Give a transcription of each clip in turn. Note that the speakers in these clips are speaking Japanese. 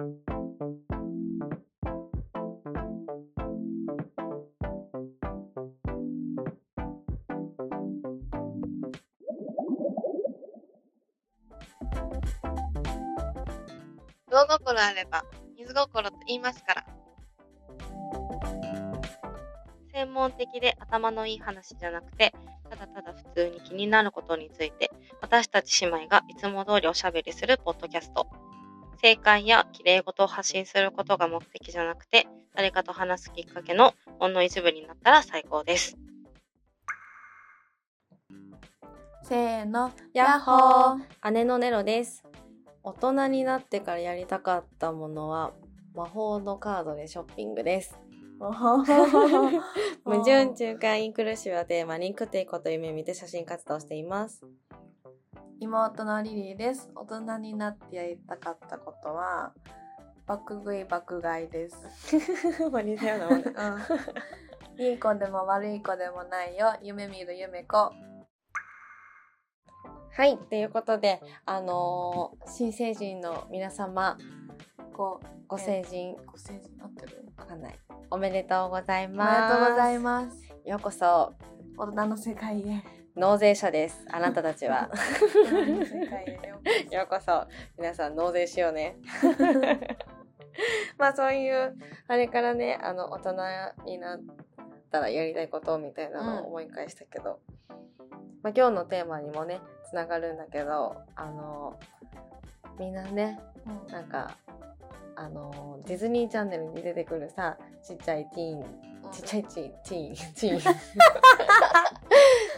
魚心あれば水心と言いますから。専門的で頭のいい話じゃなくて、ただただ普通に気になることについて、私たち姉妹がいつも通りおしゃべりするポッドキャスト。正解や綺麗事を発信することが目的じゃなくて、誰かと話すきっかけのほんの一部になったら最高です。せーの、ヤッホー姉のネロです。大人になってからやりたかったものは、魔法のカードでショッピングです。矛盾、中間、インクルーシブをテーマに食っていこうと夢見て写真活動をしています。妹のリリーです。大人になってやりたかったことは、爆食い爆買いです。まあ似たようなもんだ。うん。いい子でも悪い子でもないよ。夢見る夢子。はい、ということで、あのー新成人の皆様、こう、ご成人、ご成人なってる？わかんない。おめでとうございおめます。でとうございます。ようこそ、大人の世界へ。納税者です。あなたたちは。ようこそ皆さん納税しようね。まあそういう、あれからね、あの、大人になったらやりたいことみたいなのを思い返したけど、まあ今日のテーマにもね、つながるんだけど、あの、みんなね、うんなんか、あの、ディズニーチャンネルに出てくるさ、ちっちゃいティーン、ちっちゃいチーン、チーン、チーン。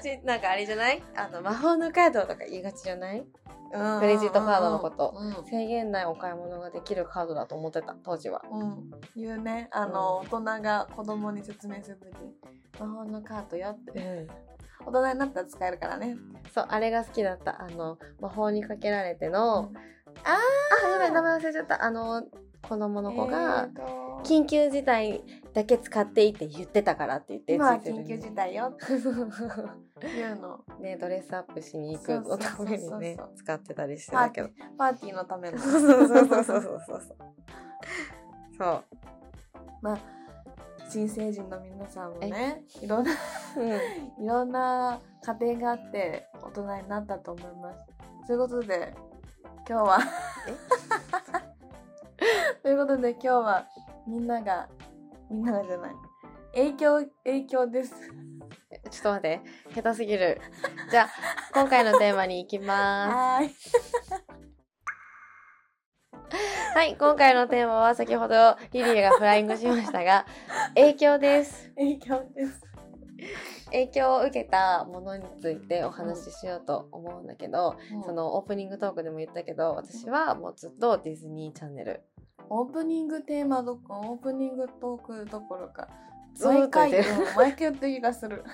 ちなんかあれじゃない？あの、魔法のカードとか言いがちじゃない？うん。クレジットカードのこと。うん。制限ないお買い物ができるカードだと思ってた、当時は。うん、言うね。あの、大人が子供に説明するとき。魔法のカードよって。大人になったら使えるからね。そう、あれが好きだった。あの、魔法にかけられての、うん。あ、やばい、名前忘れちゃった。あの、子供の子が、緊急事態だけ使っていいって言ってたからって言って、今はついてる緊急事態よ。っ て言うの。ね、ドレスアップしに行くのためにね使ってたりしてたけど。パーティーのための。そうそうそうそうそうそう。そう。そう。まあ新成人の皆さんもねいろんなうん。いろんな家庭があって大人になったと思います。ということで今日は ということで今日はみんながみんながじゃない影響影響ですちょっと待って。下手すぎる。じゃあ、今回のテーマに行きまはーいす。はい、今回のテーマは先ほどリリーがフライングしましたが、影響です。影響です影響を受けたものについてお話ししようと思うんだけど、そのオープニングトークでも言ったけど、私はもうずっとディズニーチャンネル。オープニングテーマどこオープニングトークどころか毎回と言ってるうん毎回言ってる気がする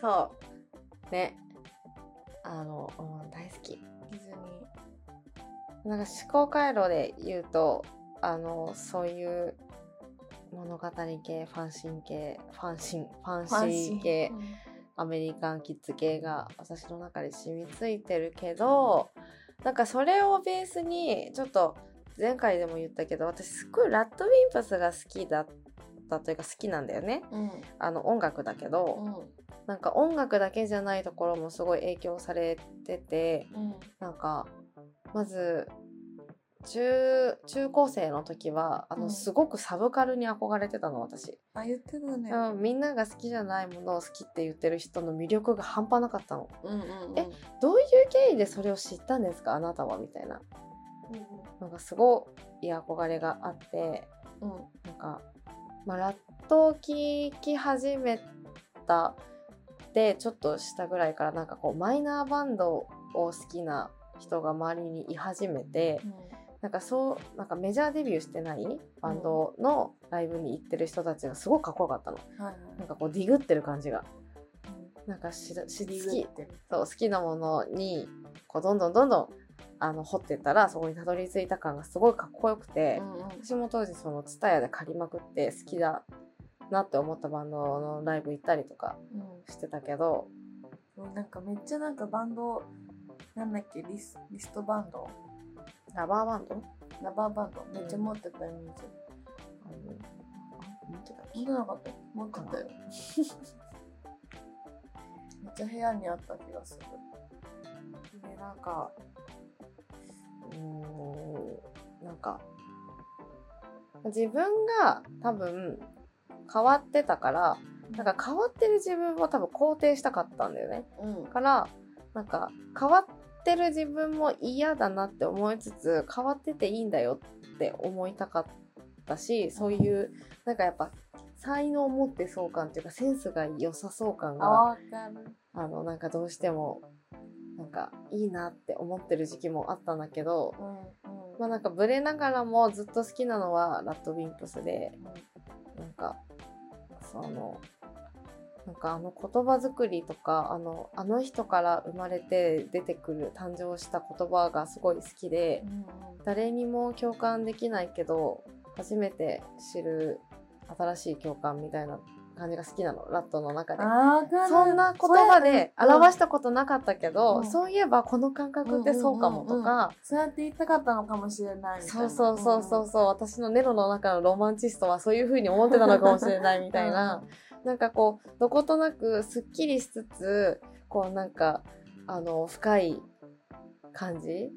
そう。ね。あの、うん大好き。ディズニなんか思考回路で言うと、あの、そういう物語系、ファンシン系、ファンシン、ファンシーファンシー系、うんアメリカンキッズ系が私の中で染みついてるけど、なんかそれをベースに、ちょっと前回でも言ったけど、私すっごい RADWIMPS が好きだったというか好きなんだよね。うんあの音楽だけど、うんなんか音楽だけじゃないところもすごい影響されてて、うんなんかまず中中高生の時はあの、うん。すごくサブカルに憧れてたの私、あ言ってたね。うん、みんなが好きじゃないものを好きって言ってる人の魅力が半端なかったの。うんうんうん。えどういう経緯でそれを知ったんですかあなたはみたいななんかすごい憧れがあってうんうんなんか、まあ、ラットを聴き始めたでちょっとしたぐらいからなんかこうマイナーバンドを好きな人が周りにい始めて、なんかそうなんかメジャーデビューしてないバンドのライブに行ってる人たちがすごくかっこよかったの。はいはい。なんかこうディグってる感じが。うん。なんかしし好き。そう好きなものにこうどんどんどんどんあの掘ってったらそこにたどり着いた感がすごいかっこよくて、うんうん。私も当時その TSUTAYA で借りまくって好きだなって思ったバンドのライブ行ったりとかしてたけどうんなんかめっちゃなんかバンドなんだっけリスリストバンド？ラバーバンド？ラバーバンド。めっちゃ持ってたイメージ。ってたっけ？持ってなかった持ってたよ。めっちゃ部屋にあった気がする。でなんかうーんなんか自分が多分変わってたからなんか変わってる自分を多分肯定したかったんだよね。うん。からなんか変わってる自分も嫌だなって思いつつ変わってていいんだよって思いたかったしそういうなんかやっぱ才能を持ってそう感っていうかセンスが良さそう感あ、が。あのなんかどうしてもなんかいいなって思ってる時期もあったんだけどうんうん。まあなんかブレながらもずっと好きなのはラッドウィンプスでなんかそのなんかあの言葉作りとかあのあの人から生まれて出てくる誕生した言葉がすごい好きでうんうん誰にも共感できないけど初めて知る新しい共感みたいな感じが好きなのラットの中で。そんな言葉で表したことなかったけど、うん。そういえばこの感覚ってそうかもとか、そうやって言いたかったのかもしれないみたいな。そうそうそうそうそう、私のネロの中のロマンチストはそういう風に思ってたのかもしれないみたいな、なんかこうどことなくすっきりしつつこうなんかあの深い感じ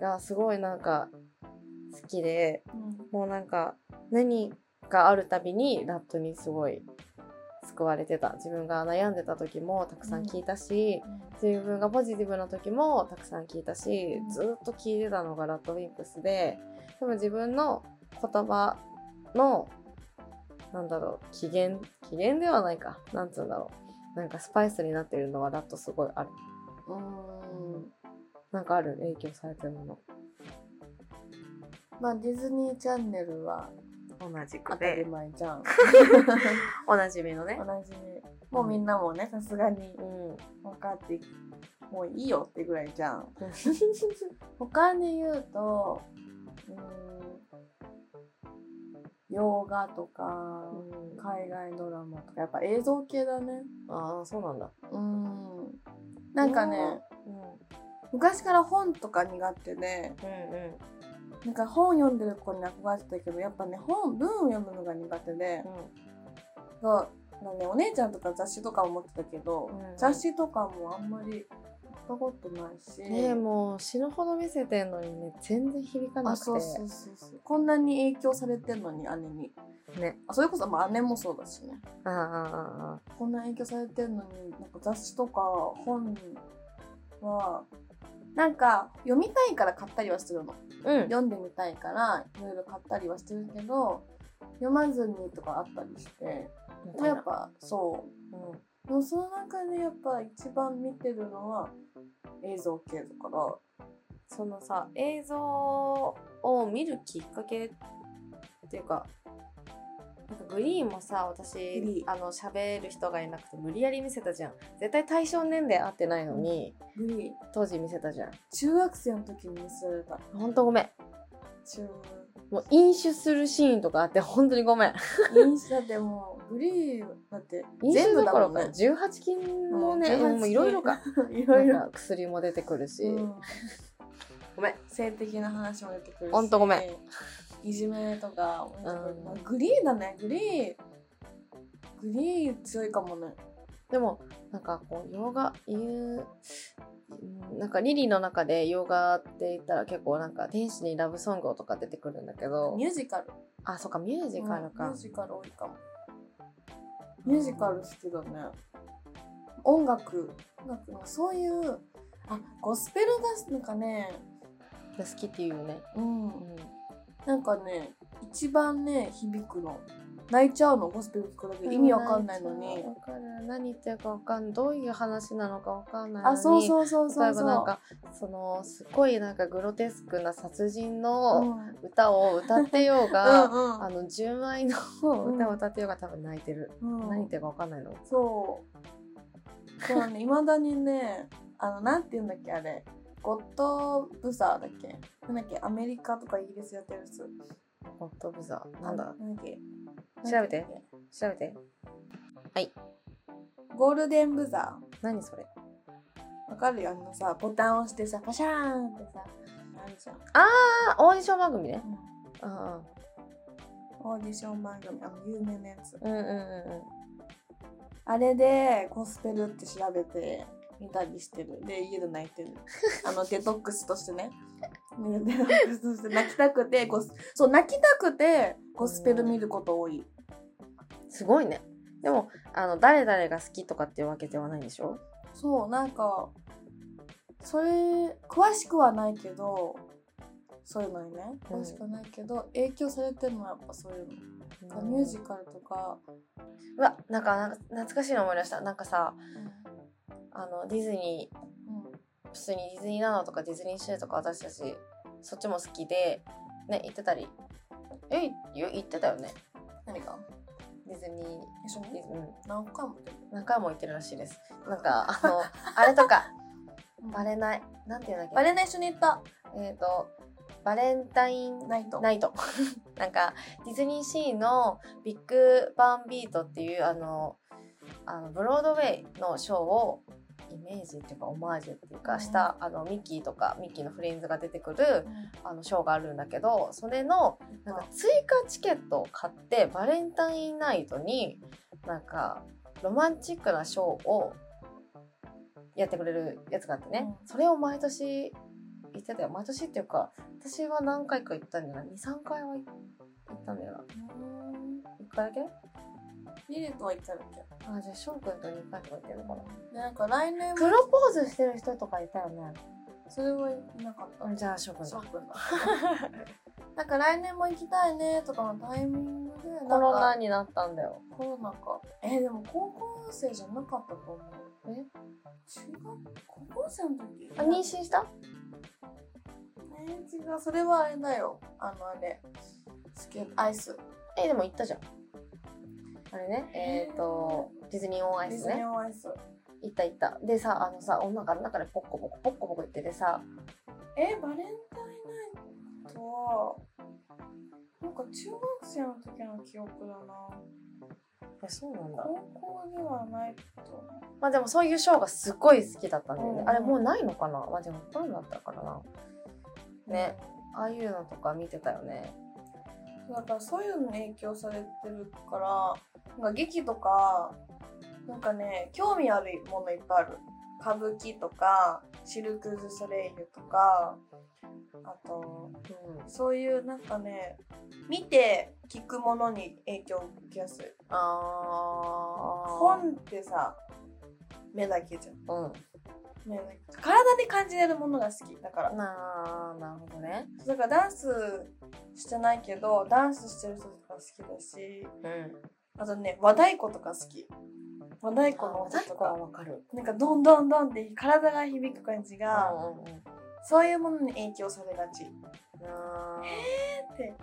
がすごいなんか好きでうん。もうなんか何があるたびにラットにすごい救われてた。自分が悩んでた時もたくさん聞いたし、自分がポジティブな時もたくさん聞いたし、うん。ずっと聞いてたのがラッドウィンプスででも自分の言葉のなんだろう機嫌機嫌ではないか。なんつうんだろう。なんかスパイスになってるのはラットすごいある。うん。なんかある？影響されてるもの。まあディズニーチャンネルは同じ当たり前じゃん。おなじみのね。同じにもうみんなもねさすがにうん。分かってもういいよってぐらいじゃん。他に言うとうん洋画とか海外ドラマとかやっぱ映像系だね。ああそうなんだ。うん。なんかねうんうん。昔から本とか苦手でうんなんか本読んでる子に憧れてたけどやっぱね本文を読むのが苦手でそうなんでお姉ちゃんとか雑誌とかも持ってたけど、うん。雑誌とかもあんまり買ったことないし、ねえもう死ぬほど見せてんのにね全然響かなくて。あそうそうそうそうこんなに影響されてんのに姉に。ね。あそれこそ、まあ、姉もそうだしね。ああああ。こんな影響されてんのになんか雑誌とか本はなんか読みたいから買ったりはするの。うん。読んでみたいからいろいろ買ったりはしてるけど読まずにとかあったりして。やっぱそう。うん。でもその中でやっぱ一番見てるのは映像系だからそのさ映像を見るきっかけっていうかなんかグリーンもさ私あの喋る人がいなくて無理やり見せたじゃん。絶対対象年齢合ってないのに、グリー当時見せたじゃん。中学生の時に見せられた。ほんとごめん。中もう飲酒するシーンとかあって本当にごめん。インスタでもうグリーンだって飲酒全部だもんね。18金もね、うん18もういろいろか。いろいろ。薬も出てくるし、うん。ごめん。性的な話も出てくるし。ほんとごめんいじめとかうん。まあグリーンだね。グリーングリーン強いかもね。でもなんかこう洋画言ううんなんかリリーの中で洋画って言ったら結構なんか天使にラブソングとか出てくるんだけど。ミュージカル。あそうかミュージカルか。うんミュー、ジカル多いかも。ミュージカル好きだね。音楽。音楽のそういうあゴスペルがなんかね。好きっていうよね、うん。うん、なんかね一番ね響くの。泣いちゃうのゴスペル聞くだけで。意味わかんないのに。わかる何言ってるかわかんない。どういう話なのかわかんないのに。あそうそうそうそうそう。例えばなんかそのすごいなんかグロテスクな殺人うのん。歌を歌ってようが、うんあの純愛の歌を歌ってようが多分泣いてる、うん。何言ってるかわかんないの。そう。そうだねいまだにねあのなんて言うんだっけあれゴッドブザーだっけ？なんだっけ？アメリカとかイギリスやってるやつ。ホットブザー。なんだ？あなんだっけ？調べて。調べて。けゴールデンブザ何それ？ーわかるよ。あのさボタンを押してさパシャーンってさあるじゃん、あオーディション番組ね。うん。オーディション番組あの有名なやつ。うんうんうんあれでコスペルって調べて見たりしてる。で家で泣いてる。あのデトックスとしてね。ねデトックスとして。泣きたくてゴスそう泣きたくてゴスペル見ること多い。すごいね。でもあの誰々が好きとかっていうわけではないんでしょ？そうなんかそれ詳しくはないけどそういうのにね。うん。詳しくはないけど、影響されてるのはやっぱそういうの、ミュージカルとか、うわなんかなんか懐かしいの思い出した。なんかさあのディズニーうん普通にディズニーランドとかディズニーシーとか私たちそっちも好きでね行ってたり。えよ行ってたよね。何がディズニー。一緒に？ディズうん何回も何回も行ってるらしいです。なんか あのあれとか。バレない。なんていうんだっけ？バレない一緒に行った。えっ、とバレンタインナイト。ナイト。なんかディズニーシーのビッグバンビートっていうあのあのブロードウェイのショーをイメージっていうかオマージュっていううん。かした、あのミッキーとかミッキーのフレンズが出てくるあのショーがあるんだけどそれのなんか追加チケットを買ってバレンタインナイトになんかロマンチックなショーをやってくれるやつがあってね、うん。それを毎年行ってたよ。毎年っていうか私は何回か行ったんじゃない？23回は行ったんだよな。1回だけ？リリとは行ったんだっけあじゃあ翔くんと2回とか行ってるのかなでなんか来年もプロポーズしてる人とかいたよね。それはいなかった。うんじゃあ翔くんだ。そうくんだ。なんか来年も行きたいねとかのタイミングでなんかコロナになったんだよ。コロナか。えでも高校生じゃなかったと思う。え？中学高校生の時？あ妊娠した？えー、違うそれはあれだよ。あのあれ。スケアイス。えでも行ったじゃんあれねえっ、とディズニーオンアイディズニスねーオンアイス。行った行った。でさあのさ女が中でポッコポコポッコポコ言っててさ。えバレンタインナイト。はなんか中学生の時の記憶だな。えそうなんだ。高校ではないとまあでもそういうショーがすごい好きだったんだよね、うんあれもうないのかな？まあでもコロナだったからな。ね。ああいうのとか見てたよね。だからそういうのに影響されてるからなんか劇とかなんかね興味あるものいっぱいある。歌舞伎とかシルク・ドゥ・ソレイユとかあとうんそういうなんかね見て聞くものに影響を受けやすい。あー。本ってさ目だけじゃん。うん。体で感じれるものが好き。だから。なあなるほどね。だからダンスしてないけどダンスしてる人とか好きだし。うんあとね和太鼓とか好き。和太鼓の音とか。わかる。なんかドンドンドンって体が響く感じが、うんうんうん。そういうものに影響されがち。あー。って、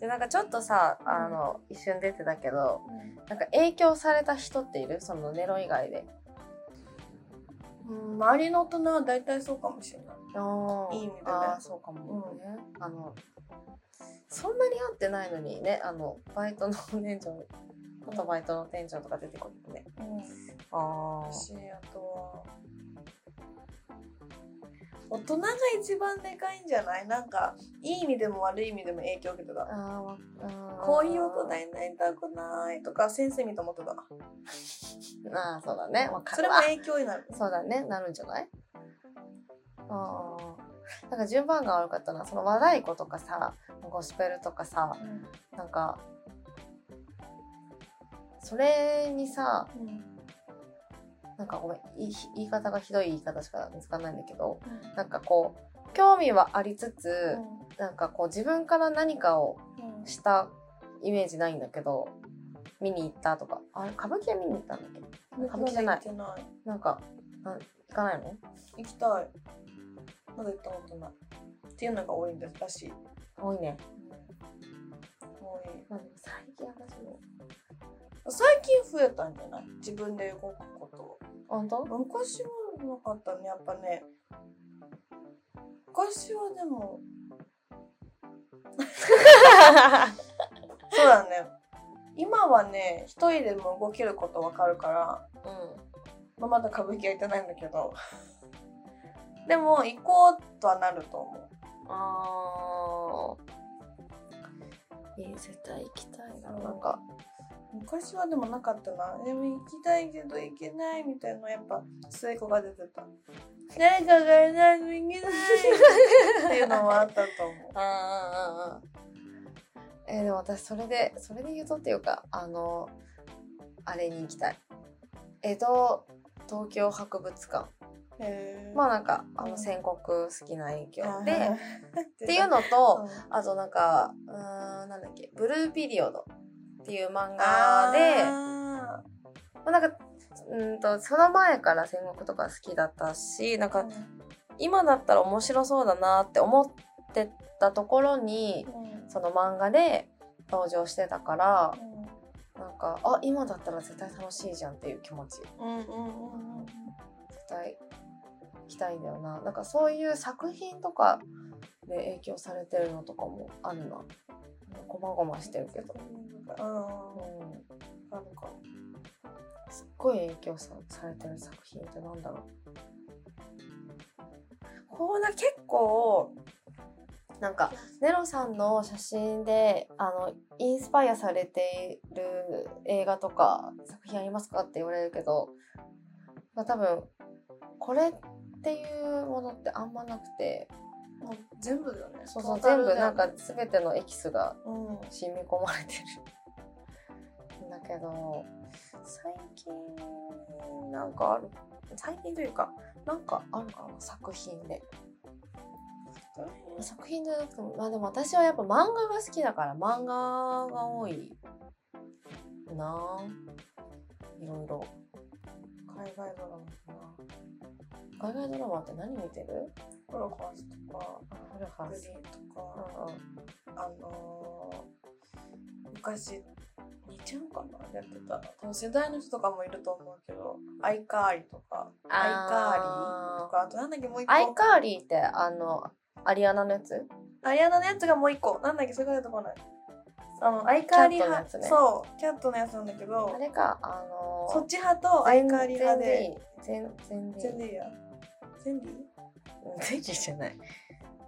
でなんかちょっとさあの一瞬出てたけどうん。なんか影響された人っている？そのネロ以外で。うん、周りの大人は大体そうかもしれない。あいい意味でね。そうかもね、あのそんなに会ってないのにねあのバイトの店長元バイトの店長とか出てくるね。うん。ああ私あとは大人が一番でかいんじゃない？なんかいい意味でも悪い意味でも影響を受けてた。ああーこういう大人になりたくないとか先生見と思ってた。ああそうだね。わかそれも影響になる。そうだね。なるんじゃない？ああなんか順番が悪かったな。その和太鼓とかさゴスペルとかさなんかそれにさうんなんかごめん言い方がひどい言い方しか見つかんないんだけどなんかこう興味はありつつ、なんかこう自分から何かをうんしたイメージないんだけど見に行ったとか。あれ歌舞伎は見に行ったんだっけ？うん歌舞伎じゃない。なんか行かないの？行きたいまだ行ったことない。っていうのが多いんですらし。い多いね、多い。まあ、でも最近私も最近増えたんじゃない？自分で動くこと。本当？昔はなかったねやっぱね。昔はでも。そうだね。今はね一人でも動けることわかるから。うん。まあ、まだ歌舞伎は行ってないんだけどでも行こうとはなると思う。あー。いい絶対行きたいな。なんか昔はでもなかったな。でも行きたいけど行けないみたいなやっぱ末子が出てた。誰かがいないといけないっていうのもあったと思う。あー。えーでも私それでそれで言うとっていうかあのあれに行きたい。江戸東京博物館まあなんかあうんの戦国好きな影響で。っていうのとあとなんかうーんなんだっけブルーピリオドっていう漫画であまあなんかうんとその前から戦国とか好きだったしなんかー今だったら面白そうだなって思ってたところにうん。その漫画で登場してたからうん。なんかあ今だったら絶対楽しいじゃんっていう気持ち。絶うんうんうんうん。対行きたいんだよな。なんかそういう作品とかで影響されてるのとかもあるな。こまごましてるけど、うんうん、あるかもすっごい影響さされてる作品ってなんだろう。こうな結構なんかネロさんの写真であのインスパイアされている映画とか作品ありますかって言われるけど、まあ、多分これっていうものってあんまなくて。もう全部だよね。そうそう全部なんか全てのエキスがうん。染み込まれてる。ん だけど最近なんかある。最近というかなんかあるかな作品で。作品じゃなくてもまあでも私はやっぱ漫画が好きだから漫画が多いな。ぁいろいろ海外ドラマかな。海外ドラマって何見てる？ホロコースとかフルハウス。グリーンとうか、んうん。あのー、昔似ちゃうかな？やってた。多分世代の人とかもいると思うけどアイカーリとか。アイカーリとか。あとなんだっけもう一個。アイカーリーってあのアリアナのやつ？アリアナのやつがもう一個。なんだっけそれが出てこない。あのアイカーリキャットのや派、つね。そうキャットのやつなんだけど。あれかあのそっち派とアイカーリ派で。全全でいいゼンディやゼンディゼンリーじゃない。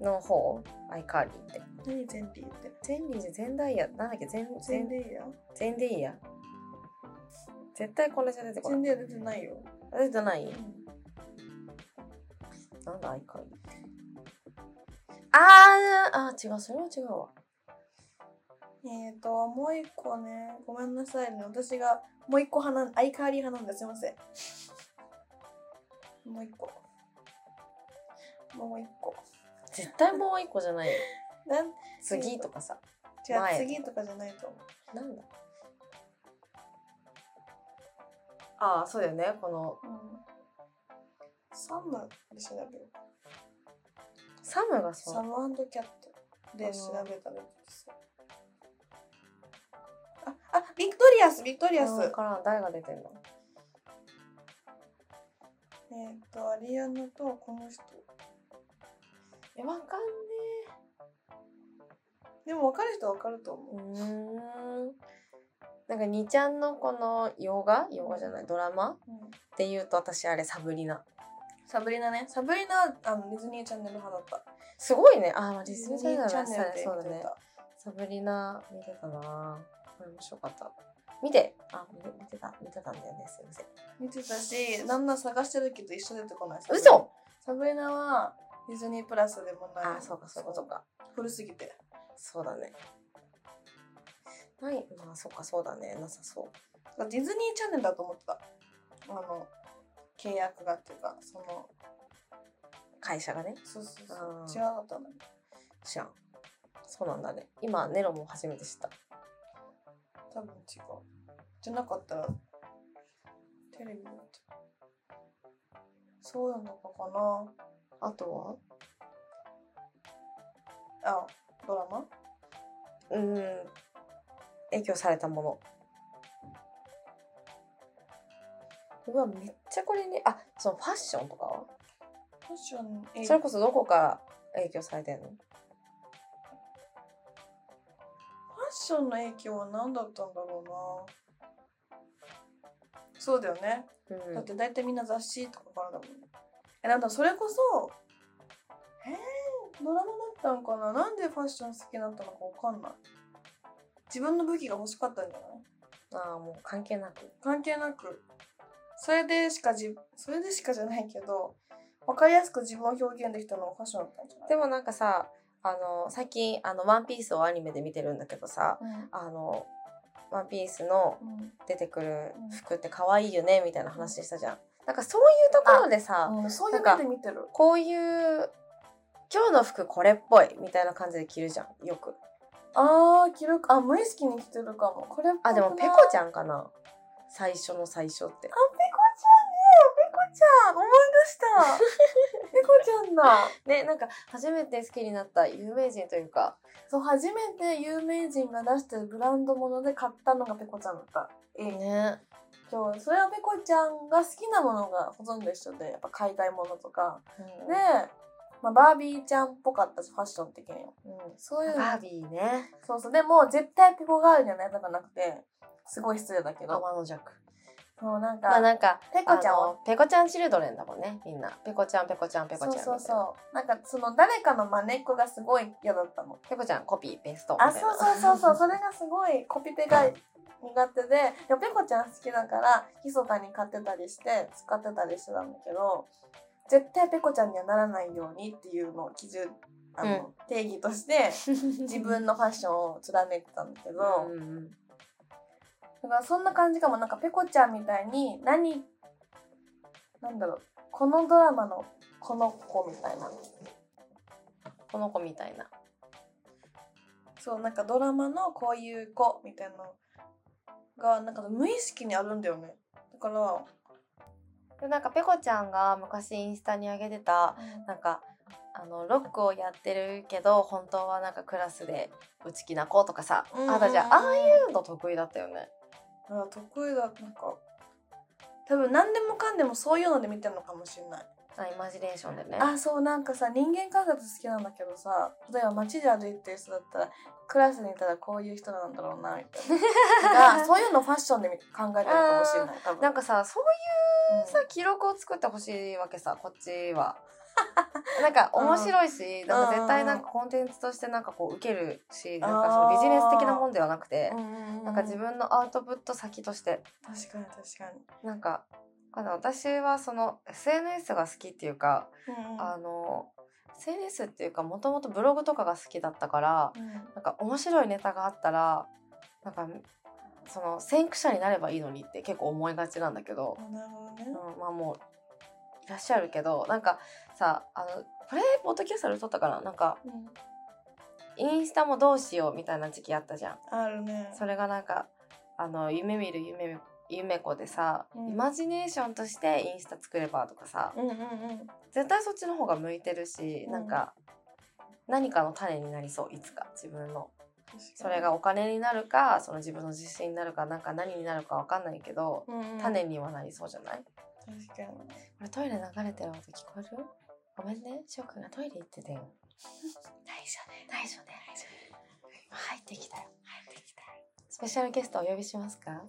の方アイカーリーって。何ゼンディってゼンリーじゃ全ダイヤなんだっけ？全全ディや全でいいや。絶対これじゃ出てこない。ゼンディや出てないよ、出てない？なんだアイカーリーって。あーあー違うそれは違うわ。えーと、もう一個ね、ごめんなさいね。私がもう一個派なん、アイカーリー派なんですいません。もう一個。もう一個。絶対もう一個じゃないよなん？次とかさ違う、前次とかじゃないと思う。なんだ？ああそうだよねこのうん。サムで調べよう。サムがそうサムキャットで調べたら出てきそう。あ、あ、 Victorious、Victorious。わからん誰が出てんの？えっ、と、アリアナとこの人。えわかんでも分かる人は分かると思う。ねえうーんなんか2ちゃんのこの洋画？洋画じゃない？ドラマ？うんっていうと私あれサブリナサブリナね。サブリナ、あの、ディズニーチャンネル派だった。すごいねああディズニーチャンネルディズニーチャンネルでそうだね。サブリナ見てたなこれ面白かった。見て。あ見て見てた見てたんだよね。すいません。見てたし、なんなら探してるけど一緒出てこない。嘘！サブリナはディズニープラスでもない。あーそうかそういうことか。古すぎて。そうだね。ないまあそっかそうだね。なさそう。ディズニーチャンネルだと思ってた。あの、契約がっていうか、その、会社がね。そうそうそう。違かったの。に。知らんそうなんだね。今ネロも初めて知った多分違う。じゃなかったら、テレビだった。そうなのかな。あとは？あ、ドラマ？うん。影響されたもの。うわめっちゃこれね。あそのファッションとかは？ファッション、えそれこそどこから影響されてんの？ションの影響は何だったんだろうな。そうだよね。うんだって大体みんな雑誌とかからだもんね。え、なんだそれこそ、えー、ドラマだったんかななんでファッション好きになったのかわかんない。自分の武器が欲しかったんじゃない？ああもう関係なく関係なく。それでしかじ、それでしかじゃないけど、わかりやすく自分を表現できたのはファッションだったんじゃない？でもなんかさあの最近あの「ワンピースをアニメで見てるんだけどさうん。あの「ワンピースのうん出てくるうん服って可愛いよねみたいな話したじゃん。なんかそういうところでさ、うん、そういうなんか目で見てる。こういう今日の服これっぽいみたいな感じで着るじゃんよく。あー、記録、あ、無意識に着てるかも。これあでもペコちゃんかな最初の最初って。あ、ペコちゃん思い出した ペコちゃんだねなんか初めて好きになった有名人というかそう、初めて有名人が出してるブランド物で買ったのがペコちゃんだった。ええね今日、それはペコちゃんが好きなものがほとんど一緒で、やっぱ海外ものとか。で、まあ、バービーちゃんっぽかったし、ファッション的には。うん、そういうのバービーねそうそう。でも、絶対ペコガールにはなりたくなくて、すごい失礼だけど。天の弱そう、なんか、まあなんかペコちゃんはあのペコちゃんチルドレンだもんねみんなペコちゃんペコちゃんペコちゃんそうそうそう。なんか、その誰かの真似っこがすごい嫌だったの。ペコちゃんコピーペーストあ、なそうそうそうそう。それがすごいコピペが苦手で、でもペコちゃん好きだから、密かに買ってたりして、使ってたりしてたんだけど、絶対ペコちゃんにはならないようにっていうのを基準、あの、定義として、自分のファッションを貫いてたんだけど、うんうんだからそんな感じかも。なんかペコちゃんみたいに、何、なんだろう、このドラマのこの子みたいな。この子みたいなそう、なんかドラマのこういう子みたいなのが、なんか無意識にあるんだよね。だから、でなんかペコちゃんが昔インスタに上げてたなんかあのロックをやってるけど本当はなんかクラスで内気な子とかさ、あったじゃんああいうの得意だったよねあ得意だ、なんか、多分何でもかんでもそういうので見てるのかもしれない。あイマジネーションでねあ、そう、なんかさ、人間観察好きなんだけどさ、例えば街で歩いてる人だったら、クラスにいたらこういう人なんだろうな、みたいな。が、そういうのファッションで考えてるかもしれない、多分。なんかさそういううんさ記録を作ってほしいわけさこっちは。なんか面白いし、なんか絶対なんかコンテンツとしてなんかこう受けるし、なんかそのビジネス的なもんではなくてなんか自分のアウトプット先として。確かに確かに。なんかあの私はその SNS が好きっていうか、うんうん。あの SNS っていうかもともとブログとかが好きだったからうん。なんか面白いネタがあったらなんかその先駆者になればいいのにって結構思いがちなんだけどね。うん、まあもういらっしゃるけどなんかさあのこれポッドキャストで撮ったかな？なんかうん。インスタもどうしようみたいな時期あったじゃん。あるね。それがなんかあの夢見る夢夢子でさ、うん。イマジネーションとしてインスタ作ればとかさうんうんうん。絶対そっちの方が向いてるし、うん。なんか何かの種になりそういつか自分の。それがお金になるかその自分の自信になるかなんか何になるかわかんないけど、うんうん。種にはなりそうじゃない？確かに。これトイレ流れてる音聞こえる？ごめんね。翔くんがトイレ行ってたよ。大丈大丈夫ね。今入ってきたよ。入ってきたスペシャルゲストお呼びしますか？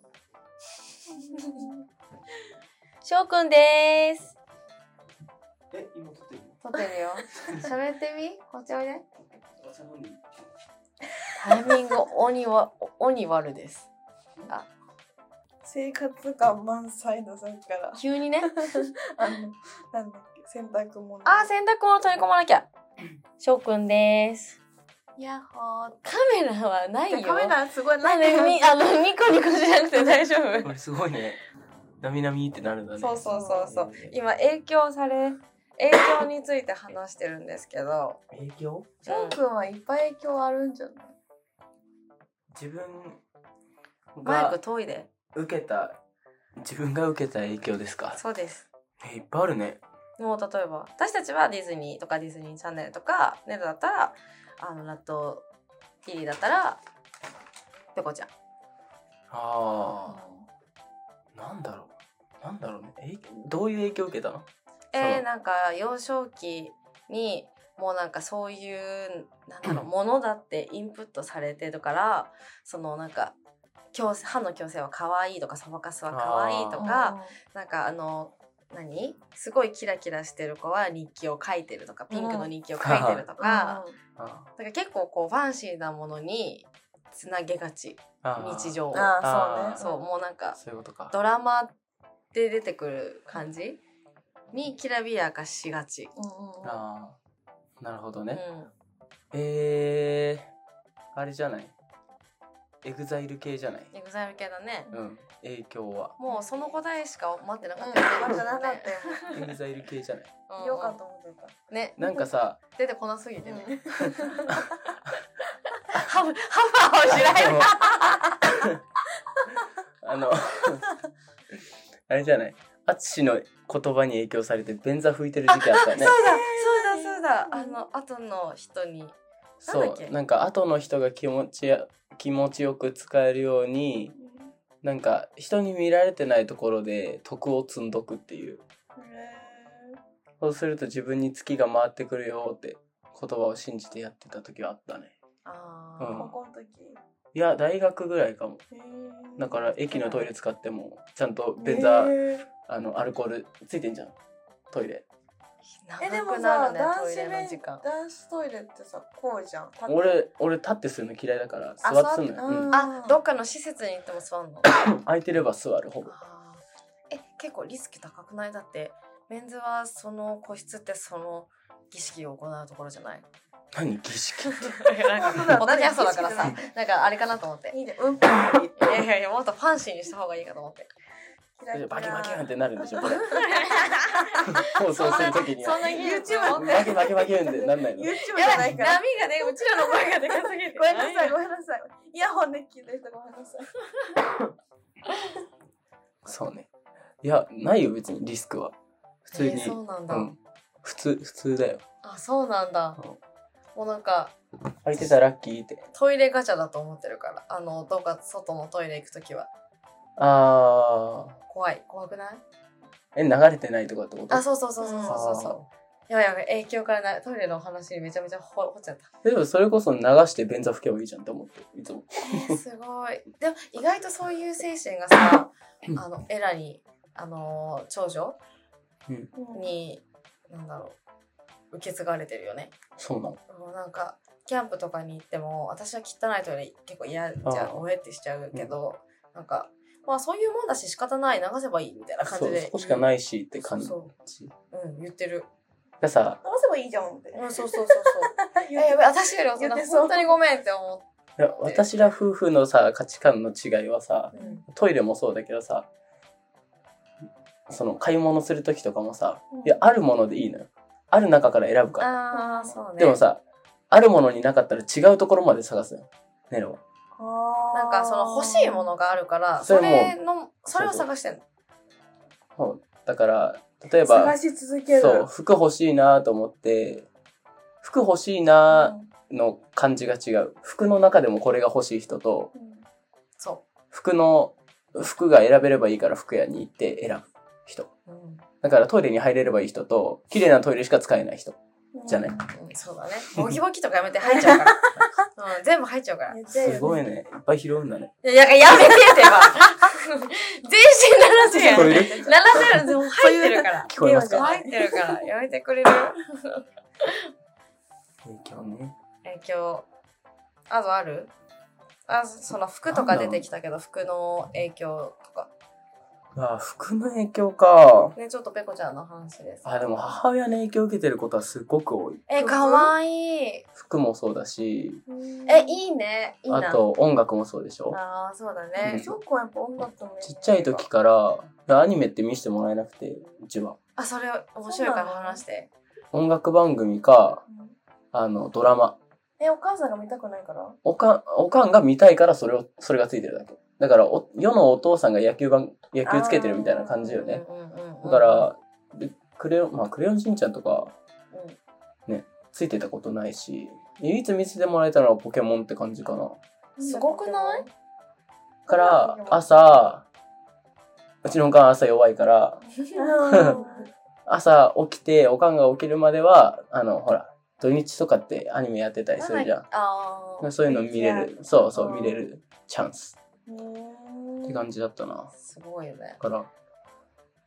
翔くんです。え、今撮ってる撮ってるよ。喋ってみ？こっちおいでタイミング鬼は鬼悪です。生活感満載のさっきから。急にね。あの、なんだ洗濯物。あー洗濯物取り込まなきゃ。翔くんです。ヤッホー。カメラはないよ。カメラすごいなんでにあのニコニコしなくて大丈夫。これすごいね。なみなみってなるんだね。そうそうそうそう。ね今影響され影響について話してるんですけど。影響？ジョン君はいっぱい影響あるんじゃない？自分マイクが遠いで。受けた、自分が受けた影響ですか？そうです。え、いっぱいあるね。もう例えば私たちはディズニーとかディズニーチャンネルとかネルだったらあのラットキリだったらペコちゃん。ああ、なんだろう。なんだろうね。え、どういう影響を受けたの？えー、なんか幼少期にもうなんかそういうなんだろう ものだってインプットされてるからそのなんか矯正歯の矯正は可愛いとかそばかすは可愛いとかなんかあの何？すごいキラキラしてる子は日記を書いてるとかピンクの日記を書いてるとか、あだから結構こうファンシーなものにつなげがち日常を。そうね。そうもうなんかそういうことか。ドラマで出てくる感じにきらびやかしがち、ああなるほどうん。ね、えー、あれじゃない？ EXILE 系じゃない？エグザイル系だね。うん。影響は。もうその答えしか待ってなかうんったよ待ってなかったよ。EXILE 系じゃない？うん。よかと思ってたね。なんかさ出てこなすぎてね、うん。ハムハムをしないであのあれじゃない？淳の言葉に影響されて便座拭いてる時期あったよね。そうだそうだそうだ。あの後の人に。そなんだっけ？うなんか後の人が気持ちや気持ちよく使えるようになんか人に見られてないところで徳を積んどくっていう。そうすると自分に月が回ってくるよって言葉を信じてやってた時はあったね。うん。あー高校の時。いや大学ぐらいかも。だから駅のトイレ使ってもちゃんと便座あのアルコールついてんじゃん。トイレえでもさるね男子便の時間。男子トイレってさこうじゃん。俺俺立ってするの嫌いだから座あってするのよ、うん。あどっかの施設に行っても座んの？空いてれば座るほぼ。え結構リスク高くない？だってメンズはその個室ってその儀式を行うところじゃない？何儀式 なんか本当だからさ何なんかあれかなと思って。いいねうん。いやいやいやもっとファンシーにした方がいいかと思ってバキバキンってなるんでしょこれ。放送するときには。そんな YouTube 持ってバキバキバキンってなんないの YouTube じゃないいから波がねうちらの声がでかすぎてごめんなさいごめんなさいイヤホンで聞いてる人ごめんなさいそうねいやないよ別にリスクは普通に、えーそうなんだ、うん普通普通だよあそうなんだうんもうなんか空いてたらラッキーってトイレガチャだと思ってるからあのどっか外のトイレ行くときはあー怖い。怖くない？え流れてないとかってこと？あそうそうそうそうそうそうそう。あやばいやばい。影響からなトイレの話にめちゃめちゃほ掘っちゃった。ーでもそれこそ流して便座拭けばいいじゃんって思っていつも。えーすごい。でも意外とそういう精神がさあのエラにあのー長女？になんだろう受け継がれてるよね。そうなの。なんかキャンプとかに行っても私は汚いトイレ結構嫌じゃんおえってしちゃうけど、なんかまあそういうもんだし仕方ない。流せばいいみたいな感じで。そこしかないしって感じ。そうう。ん言ってる。がさ直せばいいじゃんって。うんそうそうそうそう。えやばい私より本当にごめんって思いや私ら夫婦のさ価値観の違いはさトイレもそうだけどさその買い物する時とかもさうん。いやあるものでいいのよ。ある中から選ぶから。ああそうね。でもさあるものになかったら違うところまで探すのよ。ネロはなんかその欲しいものがあるからそそれのそれを探してんの？だから例えば探し続ける。そう服欲しいなと思って服欲しいなの感じが違う。服の中でもこれが欲しい人とそ服の服が選べればいいから服屋に行って選ぶ人。う、うん。だからトイレに入れればいい人と綺麗なトイレしか使えない人じゃないうん、そうだね。ボキボキとかやめて入っちゃうから、うん、全部入っちゃうから。すごいね。いっぱい拾うんだね。いや、やめてってば。全身鳴らせる鳴らせるの入ってるから。聞こえますか？入ってるから。やめてくれる。影響ね。影響。あとある？あ、その服とか出てきたけど、服の影響とか。あ服の影響かね、ちょっとペコちゃんの話です。あでも母親の影響を受けてることはすごく多いえ、かわいい。服もそうだしえ、いいね。いいな。あと音楽もそうでしょああ、そうだうんね。ショックはやっぱ音楽もちっちゃい時からアニメって見せてもらえなくてうちはあ、それ面白いから話して。音楽番組かあのドラマえお母さんが見たくないから？おかんおかんが見たいからそれをそれがついてるだけだからお世のお父さんが野球番野球つけてるみたいな感じよね。だからでクレヨンまあクレヨンしんちゃんとかうん。ついてたことないし唯一見せてもらえたのはポケモンって感じかな。すごくない？から朝うちのおかん朝弱いからうん。朝起きておかんが起きるまではあのほら土日とかってアニメやってたりするじゃん。ああ。そういうの見れる。そうそう見れるチャンスって感じだったな。すごいよね。だから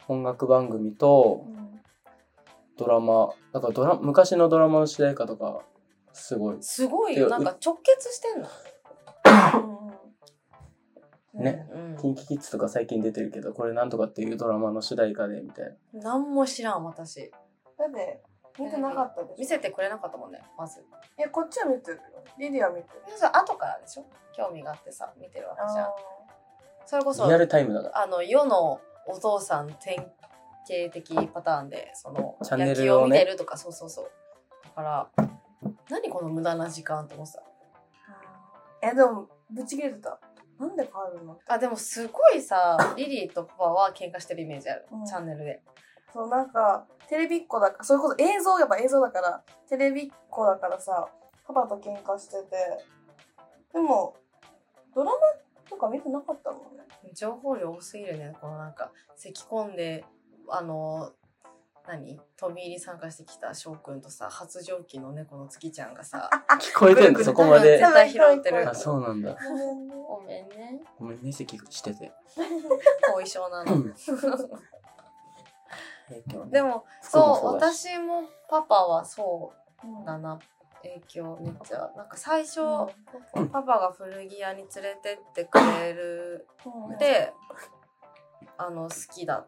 音楽番組とうん。ドラマだからドラ昔のドラマの主題歌とかすごい。すごいでよなんか直結してんの？ね。うん。キンキキッズとか最近出てるけどこれなんとかっていうドラマの主題歌でみたいな。何も知らん私。だって見てなかったでしょ見せてくれなかったもんねまず。えこっちは見てるよ。リリア見てる。それ後からでしょ？興味があってさ見てるわけじゃん。それこそリアルタイムだからあの世のお父さん典型的パターンでそのチャンネルをね。野球を見てるとかそうそうそう。だから何この無駄な時間って思ってた？えでもぶち切れてた。なんで変わるの？あでもすごいさリリーとパパは喧嘩してるイメージある、うん。チャンネルでそうなんかテレビっ子だからそれこそ映像やっぱ映像だからテレビっ子だからさパパと喧嘩してて。でもドラマとか見てなかったもんね。情報量多すぎるね。このなんか咳込んであの何？飛び入り参加してきた翔くんとさ発情期の猫の月ちゃんがさ 聞こえてんの？そこまで？絶対拾ってる。あそうなんだ。ごめんね。ごめんねごめんね席してて。後遺症なの 影響ね。でも服そうもそうだし。私もパパはそううん。だな影響めっちゃ。なんか最初、うん。パパが古着屋に連れてってくれるうん。であの好きだ。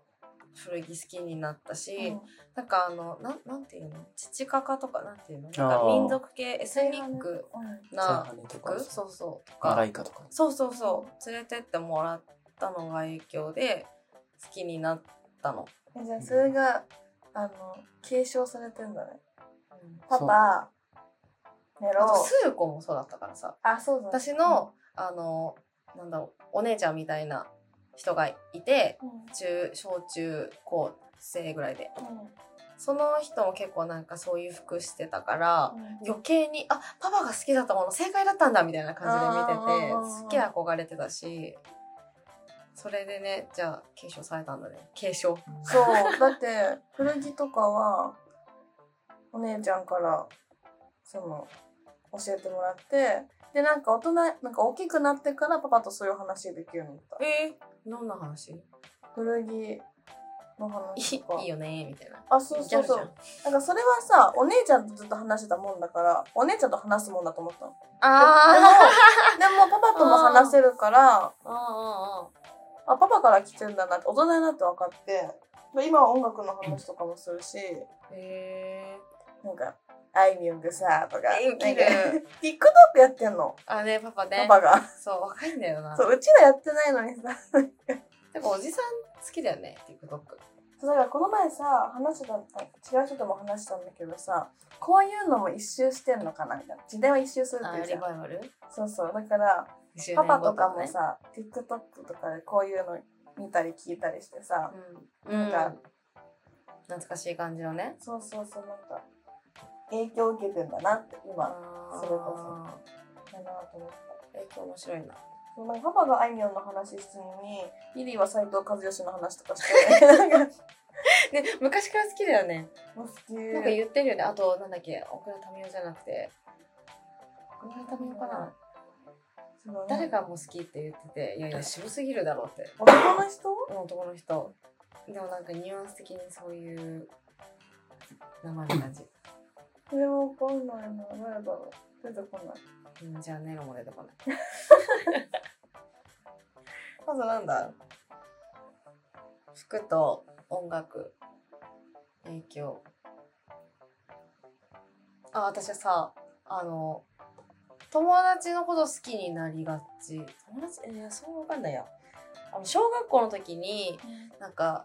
古着好きになったし、うん。なんかあのなんなんていうの？父カカとかなんていうの？なんか民族系エスニックうん。な服？そうそうとマラかイカとか。そうそうそう。連れてってもらったのが影響で好きになったの。えじゃあそれがあの継承されてんだね。うん。パパネロ。スーコもそうだったからさ。あそうだ私の、あのなんだろうお姉ちゃんみたいな人がいてうん。中小中高生ぐらいで。うん。その人も結構なんかそういう服してたからうん。余計にあパパが好きだったもの正解だったんだみたいな感じで見ててすっげえ憧れてたしそれでねじゃあ継承されたんだね。継承。そう。だって古着とかはお姉ちゃんからその教えてもらってでなんか大人なんか大きくなってからパパとそういう話できるようになった。えー、どんな話？い古着の話いとか。いいよねみたいな。あそうそうそう。なんかそれはさお姉ちゃんとずっと話してたもんだからお姉ちゃんと話すもんだと思ったの。でもあでもパパとも話せるから ーああパパから来てんだなって大人になって分かってで今は音楽の話とかもするしえなんかあいみょんがさとか TikTok やってんの？あねパパね。パパが。そう若いんだよな。そううちらやってないのにさでもおじさん好きだよね TikTok そうだからこの前さ話した違う人とも話したんだけどさこういうのも一周してんのかなみたいな。時代は一周するっていうじゃん。そうそうだからパパとかもさ、TikTok とかでこういうの見たり聞いたりしてさ、うん、なんか懐かしい感じのね。そうそうそうなんか影響を受けてんだなって今それこだなと思った影響面白いなパパがあいみょんの話するのにリリーは斎藤和義の話とかして。なんかで昔から好きだよね。なんか言ってるよね。あとなんだっけ小倉民生じゃなくて。小倉民生かなすごい。誰がもう好きって言ってていやいや渋すぎるだろうって。男の人？男の人。でもなんかニュアンス的にそういう名前の感じ、それはわかんないな。誰だろう。出てこない。うん、じゃあネロも出てこない。まずなんだ？服と音楽影響。あ私はさあの友達のこと好きになりがち。友達？いやそうわかんないやあの小学校の時になんか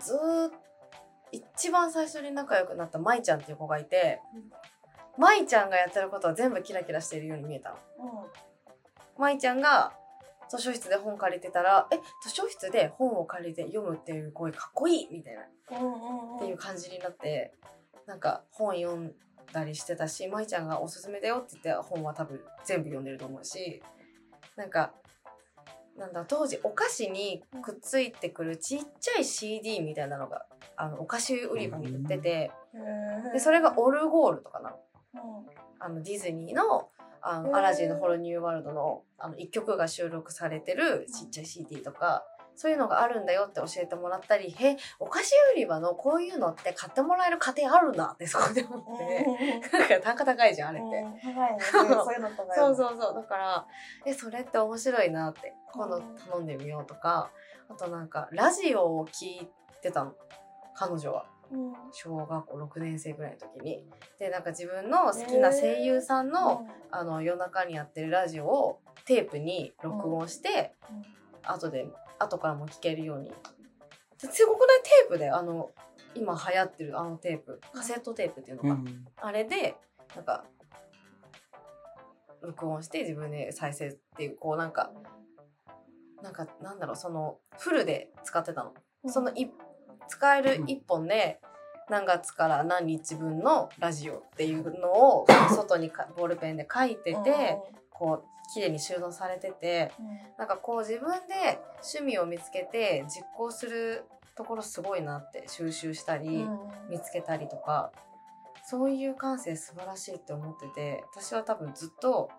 ずーっと一番最初に仲良くなった舞ちゃんっていう子がいて舞ちゃんがやってることは全部キラキラしているように見えたの。舞ちゃんが図書室で本借りてたら「え図書室で本を借りて読むっていう声かっこいい!」みたいな。っうんうんうん。ていう感じになってなんか本読んだりしてたし舞ちゃんが「おすすめだよ」って言って本は多分全部読んでると思うしなんかなんだ当時お菓子にくっついてくるちっちゃい CD みたいなのがあのお菓子売り場に売っててでそれがオルゴールとかなの。うん。あのディズニーのあの、アラジンのホロニューワールドの、あの、一曲が収録されてるちっちゃい CD とか、そういうのがあるんだよって教えてもらったり、へ、お菓子売り場のこういうのって買ってもらえる家庭あるんだってそこで思って、なんか単価高いじゃん、あれって。高いね。そういうの高い。そうそうそう。だから、え、それって面白いなって、今度頼んでみようとか、あとなんか、ラジオを聞いてたの。彼女は。うん。小学校6年生ぐらいの時に。で、なんか自分の好きな声優さんの、あの、夜中にやってるラジオをテープに録音して、後で、後からも聞けるように。ですごくない？テープで、あの、今流行ってるあのテープ、カセットテープっていうのか。うんあれで、なんか、録音して自分で再生っていう、こうなんか、なんか、なんだろう、その、フルで使ってたの。そのい、使える一本で、何月から何日分のラジオっていうのを外にかボールペンで書いてて、こう綺麗に収納されててなんかこう自分で趣味を見つけて実行するところすごいなって収集したり、見つけたりとかそういう感性素晴らしいって思ってて私は多分ずっと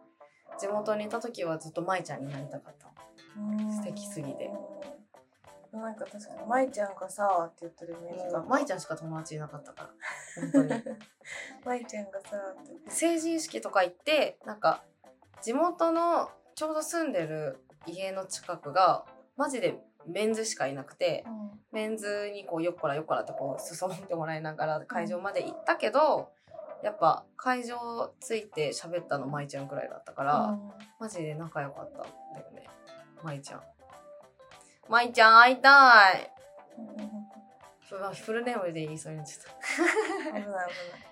地元にいた時はずっと舞ちゃんになりたかった素敵すぎて。なんか確かに、舞ちゃんがさ、って言ってるイメージが。舞ちゃんしか友達いなかったから本当に 舞ちゃんがさ、って。成人式とか行ってなんか地元のちょうど住んでる家の近くがマジでメンズしかいなくてメンズにこうよっこらよっこらってこう進んでもらいながら会場まで行ったけど、やっぱ会場着いて喋ったの舞ちゃんくらいだったから、マジで仲良かったんだよね舞ちゃん。舞ちゃん会いたい。ふフルネームで言いそうになっちゃっ危ない危ない。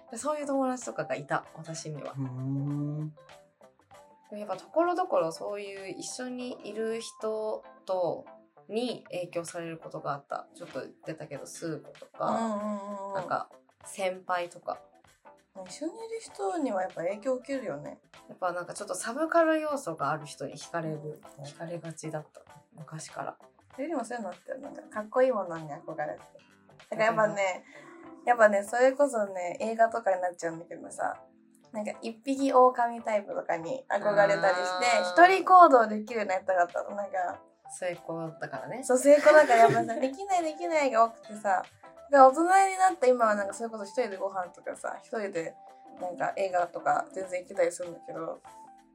たそういう友達とかがいた私にはうんやっぱところどころそういう一緒にいる人とに影響されることがあった。ちょっと言ってたけどスー子とか、なんか先輩とか。一緒にいる人にはやっぱ影響を受けるよね。やっぱなんかちょっとサブカル要素がある人に惹かれる惹かれがちだった。昔から。よりもそういうのってなんかかっこいいものに憧れて。だからやっぱね、やっぱね、それこそね、映画とかになっちゃうんだけどさ、なんか一匹狼タイプとかに憧れたりして、一人行動できるようになりたかったの。なんか、末っ子だからねそう、成功だからやっぱさ、できないできないが多くてさ、大人になった今はなんかそれこそ一人でご飯とかさ、一人でなんか映画とか全然行けたりするんだけど、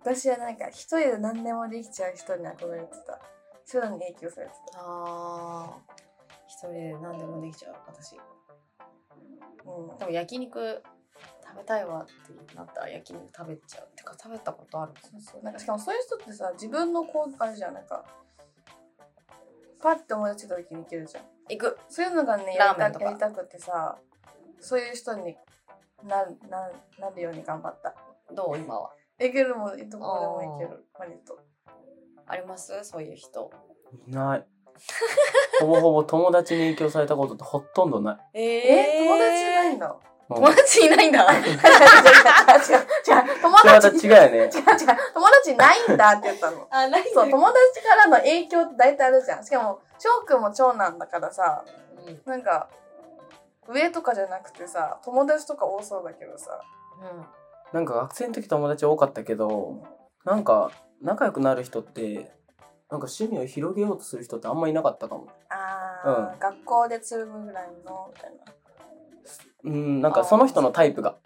私はなんか一人で何でもできちゃう人に憧れてた。そういうのに影響されてた。あー一人で何でもできちゃう私うんでも焼肉食べたいわってなったら焼肉食べちゃうてか食べたことあるそうそう。なんかしかもそういう人ってさ自分のこうあれじゃんなんかパッて思い出した時にいけるじゃん。行く。そういうのがねやりたやりたくてさそういう人になななるように頑張った。どう今は？いけるもんどこでもいける。割と。あります？そういう人。いない。ほぼほぼ友達に影響されたことってほとんどない。ええ友達いないんだ。うん友達いないんだ。違う違う違う。友達。違うよね違う違う。友達いないんだって言ったの。あないそう友達からの影響って大体あるじゃん。しかも翔くんも長男だからさうん。なんか上とかじゃなくてさ友達とか多そうだけどさ。うん。なんか学生の時友達多かったけどなんか仲良くなる人ってなんか趣味を広げようとする人ってあんまいなかったかも。あー、学校でつるむぐらいのみたいなうんなんかその人のタイプが。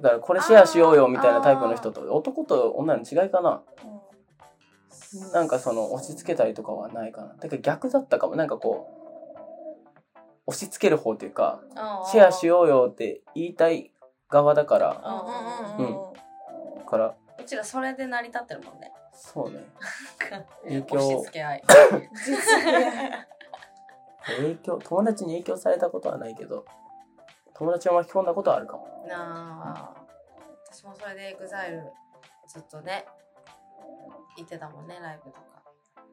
だからこれシェアしようよみたいなタイプの人と男と女の違いかな。なんかその押し付けたりとかはないかな。だから逆だったかも。なんかこう押し付ける方っていうかシェアしよようよって言いたい側だから。うんから。ううちらそれで成り立ってるもんね。そうね。影響。押し付け合い。影響。友達に影響されたことはないけど友達を巻き込んだことはあるかも。なあ私もそれで EXILE ずっとね行ってたもんねライブとか。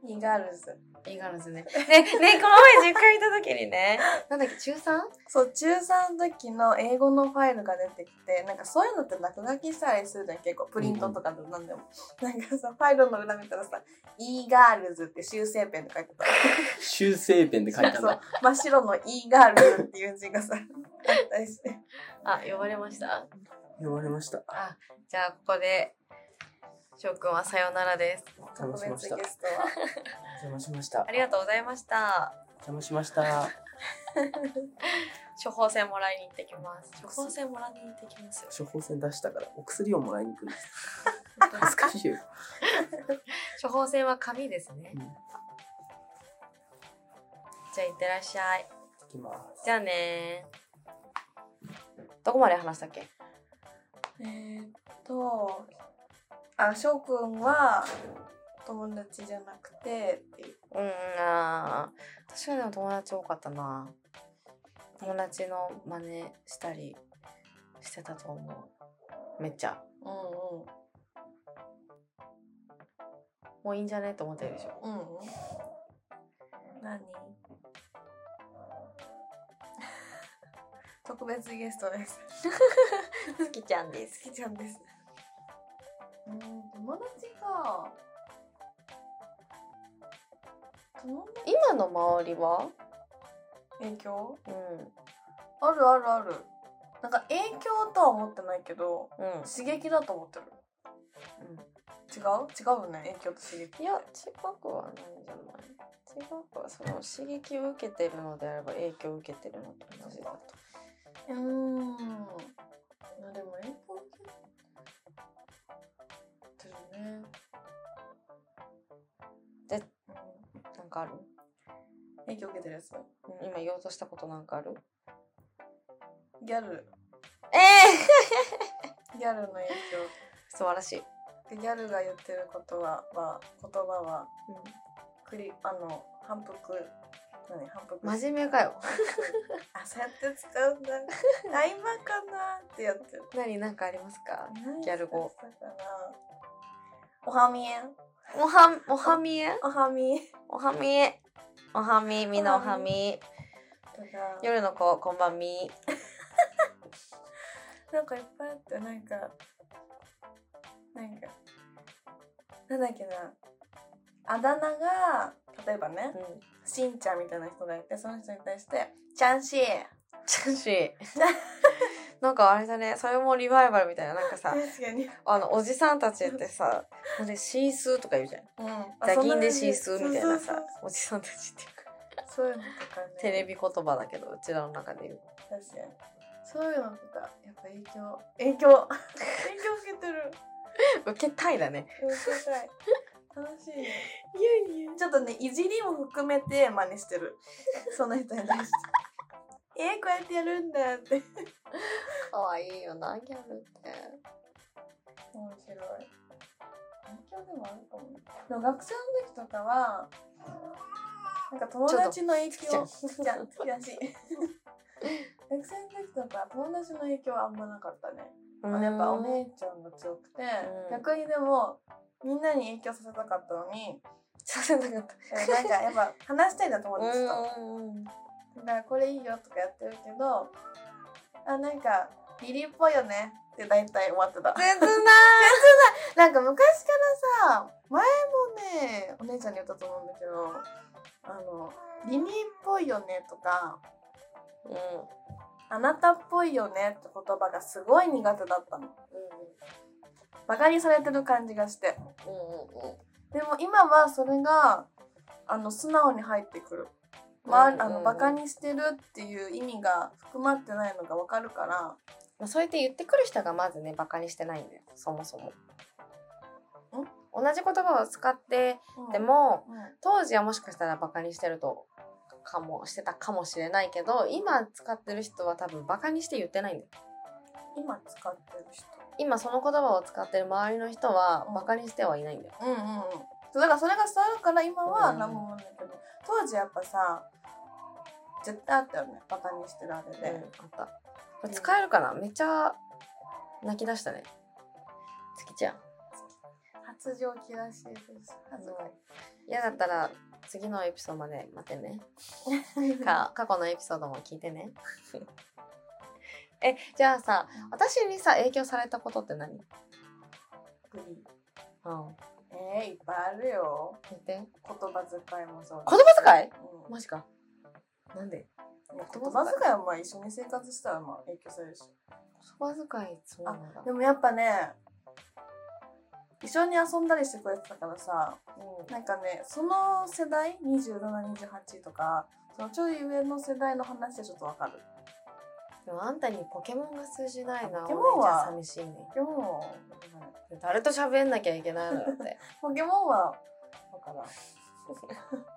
E-girls。E-girls ね。ねねこの前実家行った時にね なんだっけ中 3? そう中3の時の英語のファイルが出てきてなんかそういうのって落書きしたりするじゃん。結構プリントとかで何でも、なんかさファイルの裏見たらさ「E-girls」って修正ペンで書いてた 修正ペンで書いたんそう。だ真っ白の「イーガールズ」っていう字がさ あったりして。あ呼ばれました？呼ばれました。あじゃあここで翔くんはさようならです。お邪魔しました特別ゲストは。お邪魔しましたありがとうございました。お邪魔しました処方箋もらいに行ってきます。処方箋もらいに行ってきます。処方箋出したからお薬をもらいに行くんです恥ずかしいよ、処方箋は紙ですねうん。行じゃあ、いってらっしゃい。きますじゃあねどこまで話したっけ？えーっと、あ、翔くんは友達じゃなくてっていう。うん、あー私はでも友達多かったな。友達の真似したりしてたと思う。めっちゃ。うんもういいんじゃねって思ってるでしょ。うん。うん。何？特別ゲストです。好きちゃんです。好きちゃんです。うん、友達か。今の周りは？影響うん。あるあるある。なんか影響とは思ってないけど、うん。刺激だと思ってる。違う？違うよね、影響と刺激。いや、違くはないんじゃない？違くは、その刺激を受けてるのであれば影響を受けてるのと同じだと。うーん。まあでも影響ね。でうん、なんかある？影響受けてるやつ？うん今言おうとしたことなんかある？ギャル。え ギャルの影響。素晴らしい。でギャルが言ってることは、は言葉は、クリ、あの、反復、何？反復。真面目かよ。あ、そうやって使うんだ。あ、今かな？ってやってる。何？なんかありますか？ギャル語。おはみえ。おは、おはみえおはみえ。おはみえ。おはみ、みんなおはみ。夜の子、こんばんみ。なんかいっぱいあって、なんか、なんか、なんだっけな。あだ名が、例えばね、うん。しんちゃんみたいな人がいて、その人に対して、ちゃんしー。チャンシー。なんかあれだね、それもリバイバルみたいな。なんかさ、確かに。あの、おじさんたちってさ、あれ、シースーとか言うじゃん。うん。ザギンでシースーみたいなさおじさんたちっていうか、そういうのとかね。テレビ言葉だけど、うちらの中で言う。確かに。そういうのとか、やっぱ影響、影響、影響受けてる。受けたいだね。受けたい。楽しいね。いやいや。ちょっとね、いじりも含めて真似してる。その人に対して。えー、こうやってやるんだって。かわいいよな、ギャルって。面白い。影響でもあるかもね。でも学生の時とかは、なんか友達の影響、じゃん、好きだし。学生の時とか友達の影響はあんまなかったね。やっぱお姉ちゃんが強くて、うん逆にでも、みんなに影響させたかったのに、させなかった。えなんかやっぱ話したいな友達と。うん。だからこれいいよとかやってるけど、あ、なんか、リリーっぽいよねって大体終わってた。切ないなんか昔からさ、前もね、お姉ちゃんに言ったと思うんだけど、あの、リリーっぽいよねとか、うん。あなたっぽいよねって言葉がすごい苦手だったの。バカにされてる感じがして。うんうんうん。でも今はそれが、あの、素直に入ってくる。まあ、うんうんうんあの、バカにしてるっていう意味が含まってないのがわかるから、まあ、そうやって言ってくる人がまずね、バカにしてないんだよ。そもそも。同じ言葉を使ってうんで、も、うん当時はもしかしたらバカにしてると、かも、してたかもしれないけど、今使ってる人は多分バカにして言ってないんだよ。今使ってる人？今その言葉を使ってる周りの人はうんバカにしてはいないんだよ。うんうんうん。だからそれが伝わるから今はうん何もないけど、当時やっぱさ、絶対あったよね。バカにしてるあれうん、で。あった。これ使えるかな？めっちゃ泣き出したね。月ちゃん。発情期らしいです。恥ずか嫌だったら次のエピソードまで待ってね。か過去のエピソードも聞いてね。え、じゃあさ、私にさ、影響されたことって何？グリうん。えー、いっぱいあるよ。聞いて。言葉遣いもそう言葉遣い？うんマジか。なんで？言葉遣いはまあ一緒に生活したらまあ影響されるし。言葉遣いそうなんだ。でもやっぱね、一緒に遊んだりしてくれてたからさうん。なんかねその世代2728とかそのちょい上の世代の話でちょっとわかる。でもあんたにポケモンが通じないなポケモンは寂しいね。ポケモンは誰と喋んなきゃいけないのよって。ポケモンはわから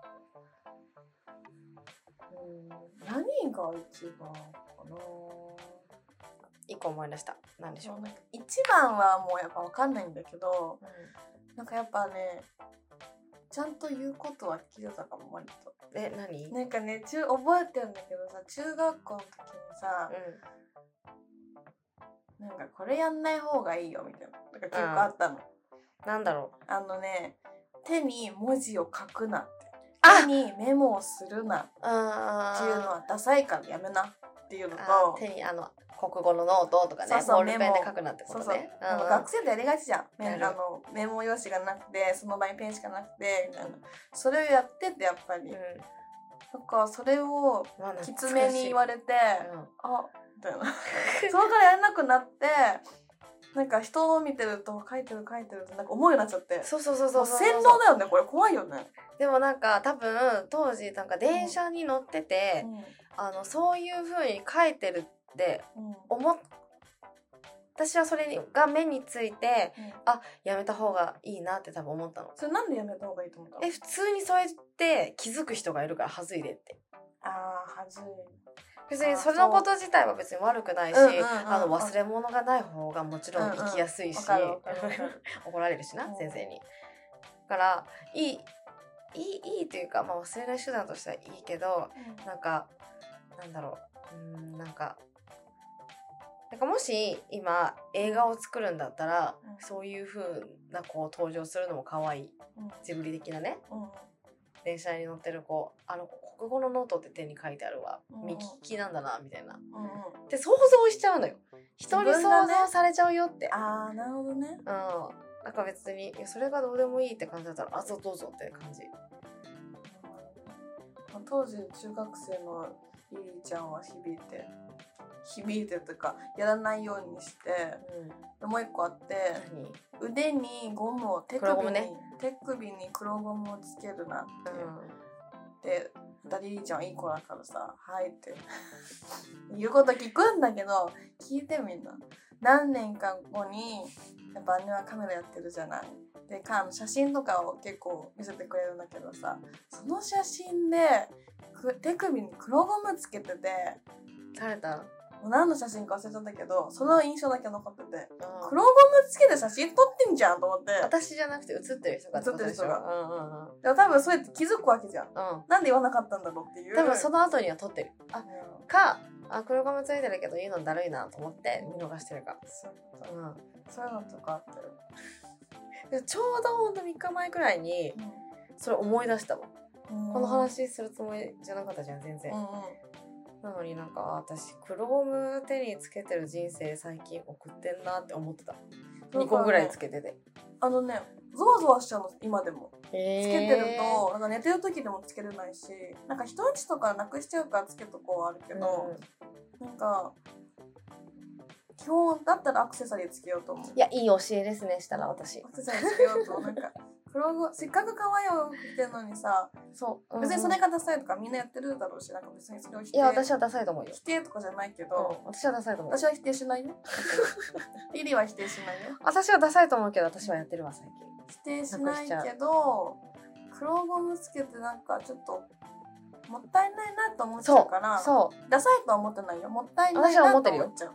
何が一番かな？一個思い出した。何でしょう、一番はもうやっぱわかんないんだけどなんかやっぱねちゃんと言うことは聞いてたかも割と。え何、なんかね中覚えてるんだけどさ中学校の時にさ、なんかこれやんない方がいいよみたいななんか結構あったの、うん、なんだろう。あのね手に文字を書くな。っ手にメモをするな。ってあいうのはダサいからやめな。っていうのと手にあの国語のノートとかねそうそうボールペンで書くなってこそうそう、とね学生でやりがちじゃん、あのメモ用紙がなくてその場にペンしかなくてみたいな。それをやっててやっぱり、うん。なんかそれをまあきつめに言われれて、うん。あみたいな。そこからやらなくなってなんか人を見てると書いてる書いてるとなんか思うようになっちゃって。そうそうそうもそう。うそう洗脳だよねこれ。怖いよね、でもなんか多分当時なんか電車に乗ってて、あのそういう風に書いてるってうん。うん思っ私はそれにが目についてあやめた方がいいなって多分思ったの。それなんでやめた方がいいと思ったの？え普通にそうやって気づく人がいるからはずいでって。あーはずい別にそれのこと自体は別に悪くないし、う。んうんうんあの忘れ物がない方がもちろん生きやすいし、怒られるしな、うん。先生に。だからいいいいいいというか、まあ、忘れない手段としてはいいけどなんかなんだろう。うーんなんかなんかもし今映画を作るんだったら、うん。そういう風なこう登場するのも可愛い。うん。ジブリ的なね。うん電車に乗ってる子あの国語のノートって手に書いてあるわ、うん右利きなんだなみたいな。うんうん。で想像しちゃうのよ。人に想像されちゃうよって、ああなるほどね。うん。なんか別にそれがどうでもいいって感じだったらあそうどうぞって感じ。うん当時中学生のリリーちゃんは響いて響いてというかやらないようにしてうん。でもう一個あって何？腕にゴムを手首に、ね。手首に黒ゴムをつけるなって言って、でリリーちゃんはいい子だからさ「はい」って。言うこと聞くんだけど聞いてみんな。何年か後にやっぱ姉はカメラやってるじゃない。でか写真とかを結構見せてくれるんだけどさその写真でく手首に黒ゴムつけてて誰だもう何の写真か忘れちゃったけどその印象だけ残ってて。うん。黒ゴムつけて写真撮ってんじゃんと思って。私じゃなくて写ってる人が写ってる人が。うんうんうん。でも多分そうやって気づくわけじゃん。うん。なんで言わなかったんだろうっていう。多分その後には撮ってる。あうんかあ黒ゴムついてるけど言うのだるいなと思って見逃してるか。そういうん。そういうのとかあったよ、でちょうどほんと3日前くらいにそれ思い出したわうん。この話するつもりじゃなかったじゃん全然。うんうんなのになんかあ私黒ゴム手につけてる人生最近送ってんなって思ってた。2個ぐらいつけてて。あのねゾワゾワしちゃうの今でも。つつけてるとなんか寝てる時でもつけれないしなんか人んちとかなくしちゃうからつけとこうはあるけど、なんか基本だったらアクセサリーつけようと思う。いやいい教えですねしたら私。アクセサリーつけようとなんか 黒ゴせっかく可愛いお服着てるのにさそう。別にそれがダサいとかみんなやってるだろうしなんか別にそれを否定いや私はダサいと思うよ。否定とかじゃないけうん。ど、私はダサいと思う私は否定しないよ。リリは否定しないよ。私はダサいと思うけど私はやってるわ最近。否定しないけど黒ゴムつけてなんかちょっともったいないなと思っちゃそうからそうダサいとは思ってないよ。もったいないなと思っちゃう。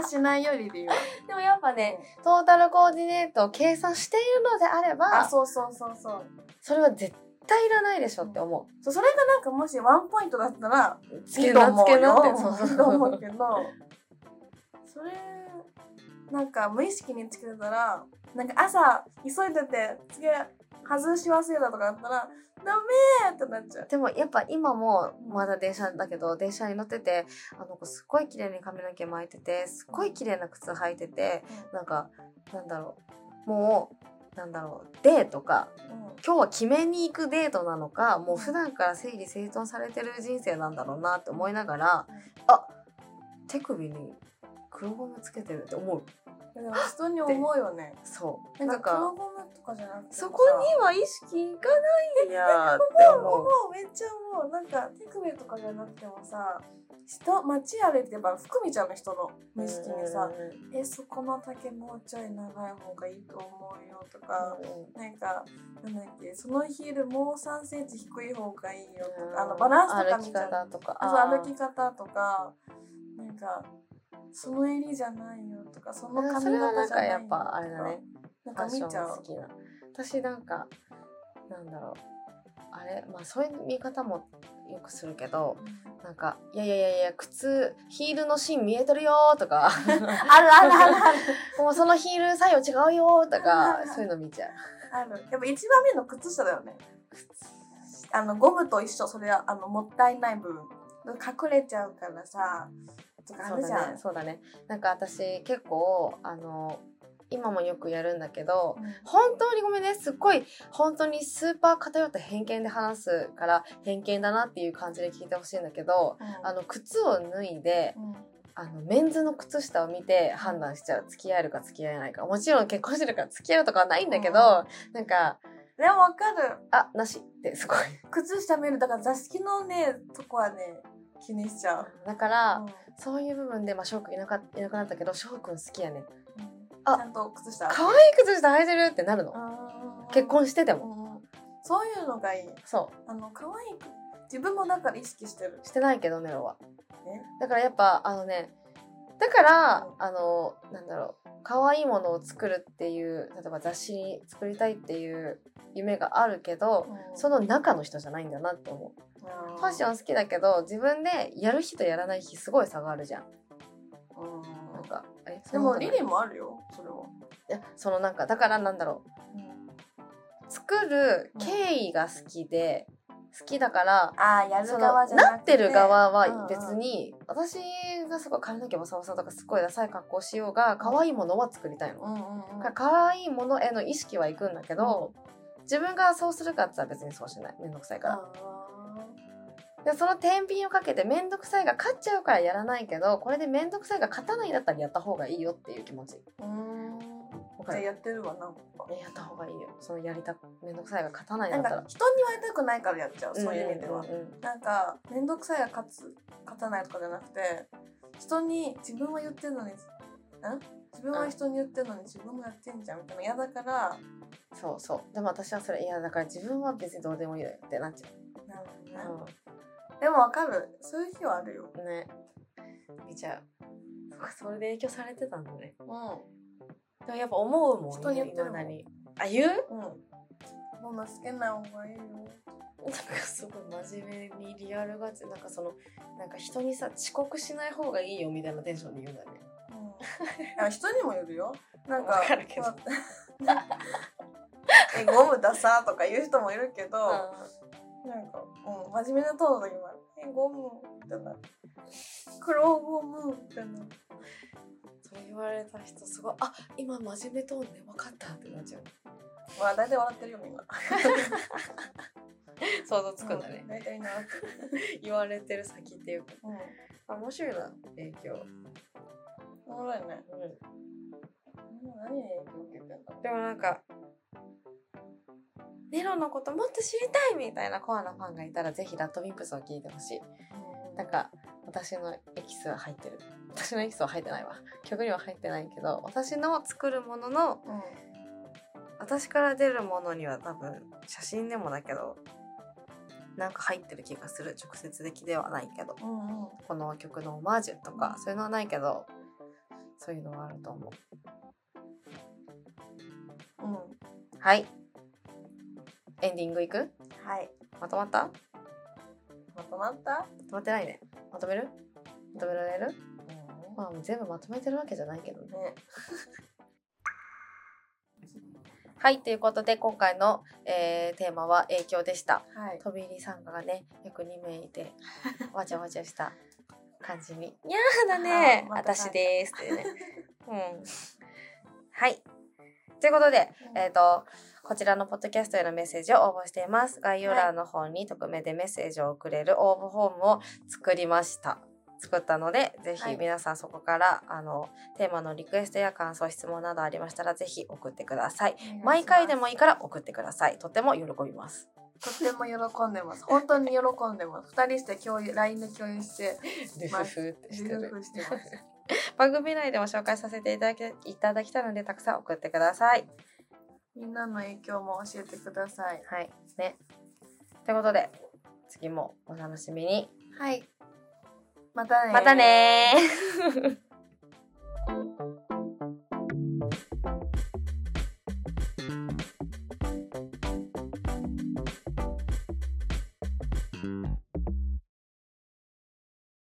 否定しないよリリは。でもやっぱねトータルコーディネートを計算しているのであればあそうそうそうそう。それは絶対いらないでしょって思そうそれがなんかもしワンポイントだったらうつけなつけなってそう思うけどそれなんか無意識につけてたらなんか朝急いでてつけ外し忘れたとかだったらダメーってなっちゃう。でもやっぱ今もまだ電車だけど電車に乗っててあの子すっごい綺麗に髪の毛巻いててすっごい綺麗な靴履いててなんかなんだろう。もうなんだろう。デートか。うん。今日は決めに行くデートなのかもう普段から整理整頓されてる人生なんだろうなって思いながらあ手首に黒ゴムつけてるって思う人に思うよね。そう。なんか黒ゴムとかじゃなくてそこには意識いかないんやって思う。思うめっちゃ思うなんか手首とかじゃなくてもさ人街歩いてやっぱ服見ちゃうの人の無意識にさ。うん。えそこの丈もうちょい長い方がいいと思うよとかなんかなんだっけそのヒールもう3センチ低い方がいいよとかあのバランスとか見ちゃう。歩き方とか。あそう歩き方とかなんかその襟じゃないよとかその髪型じゃないよやっぱあれだね。なんか見ちゃう。好きな。私なんかなんだろう。あれまあそういう見方もよくするけどなんか「いやいやいやいや靴ヒールの芯見えてるよ」とか。あるあるあるある「もうそのヒール左右違うよ」とかうんそういうの見ちゃう。ある。やっぱ一番目の靴下だよね。あのゴムと一緒。それはあのもったいない部分。隠れちゃうからさそうるじゃん。だねそうだね。なんか私結構あの今もよくやるんだけど本当にごめんね。すっごい本当にスーパー偏った偏見で話すから偏見だなっていう感じで聞いてほしいんだけどうん。あの靴を脱いでうん。あのメンズの靴下を見て判断しちゃう。付き合えるか付き合えないか。もちろん結婚してるから付き合うとかはないんだけど、なんかでもわかる。あなしってすごい。靴下見るだから座敷のねとこはね気にしちゃう、だから、うん。そういう部分でまあ翔くんいなかいなくなったけど翔くん好きやねん。ああちゃんと靴下。可愛い靴下履いてるってなるの。結婚してても。うん。そういうのがいい。そあの可愛いく自分もだから意識してる。うしてないけどネロは。ねだからやっぱあのねだからあのなんだろう。可愛いものを作るっていう例えば雑誌に作りたいっていう夢があるけど、その中の人じゃないんだなって思うファッション好きだけど自分でやる日とやらない日すごい差があるじゃん。うん。なんかえでもリリーーもあるよそれは、いやそのなんかだからなんだろう。作る経緯が好きで、好きだからああやる側じゃななってる側はうんうん。別に、私がすごい髪の毛ボサボサとかすごいダサい格好しようが可愛いものは作りたいの。うんうんうん。か可愛いものへの意識はいくんだけど、自分がそうするかって言ったら別にそうしない。めんどくさいから。でその天秤をかけてめんどくさいが勝っちゃうからやらないけどこれでめんどくさいが勝たないんだったらやった方がいいよっていう気持ち。じゃあやってるわなんかえやった方がいいよ。そのやりためんどくさいが勝たないんだったらなんか。人に言われたくないからやっちゃうそういう意味では、んんうんなんか面倒くさいが勝つ勝たないとかじゃなくて人に自分は言ってるのにん自分は人に言ってるのに自分もやってんじゃんみたいな嫌だからそうそう。でも私はそれ嫌だから自分は別にどうでもいいよってなっちゃなるほどねう。でもわかる。そういう日はあるよ。うん、ね。見ちゃう。そっかそれで影響されてたんだね。うでもやっぱ思うもん人に言ってるもん未だに。あ、言う？んうん。そんなつけない方がいいよ。なんかすごい真面目にリアルガチなんかそのなんか人にさ遅刻しない方がいいよみたいなテンションで言うんだね。うん、いや人にもよるよ。なんかわかるけど。ま あえゴムださとか言う人もいるけど、なんか、うん、真面目なトーンで今えゴムってなる黒ゴムってなるそれ言われた人すごいあ今真面目トーンで分かったってなっちゃう。まあ 大体笑ってるよみんな想像つくんだねうん。大体な言われてる先っていうか。うんあ面白いな影響。おもろいねうん。何に影響受けてんだろでもなんかネロのこともっと知りたいみたいなコアなファンがいたらぜひラッドウィンプスを聞いてほしい。うなんか私のエキスは入ってる。私のエキスは入ってないわ。曲には入ってないけど私の作るもののうん私から出るものには多分写真でもだけどなんか入ってる気がする直接的ではないけどうんうんこの曲のオマージュとかそういうのはないけどそういうのはあると思ううんはい。エンディングいく？はい。まとまった？まとまった？まとまってないね。まとめる？まとめられる？まあ全部まとめてるわけじゃないけどね。ね。はいということで今回の、えーテーマは影響でした。はい。飛び入り参加がねよく2名いて わちゃわちゃした感じに「にゃーだね。また私です」っていうね。うん。はいということで、えっ、とこちらのポッドキャストへのメッセージを応募しています。概要欄の方に匿名でメッセージを送れる応募フォームを作りました。作ったのでぜはい。ひ皆さんそこから、あのテーマのリクエストや感想質問などありましたらぜひ送ってください。毎回でもいいから送ってください。とても喜びます。とっても喜んでます。本当に喜んでます。二人して共有 LINE で共有して でふふってしてる。ルーフしてます 番組内でも紹介させていただきいただきたのでたくさん送ってください。みんなの影響も教えてください。はい。ね。ということで次もお楽しみに。はい。またねまたねー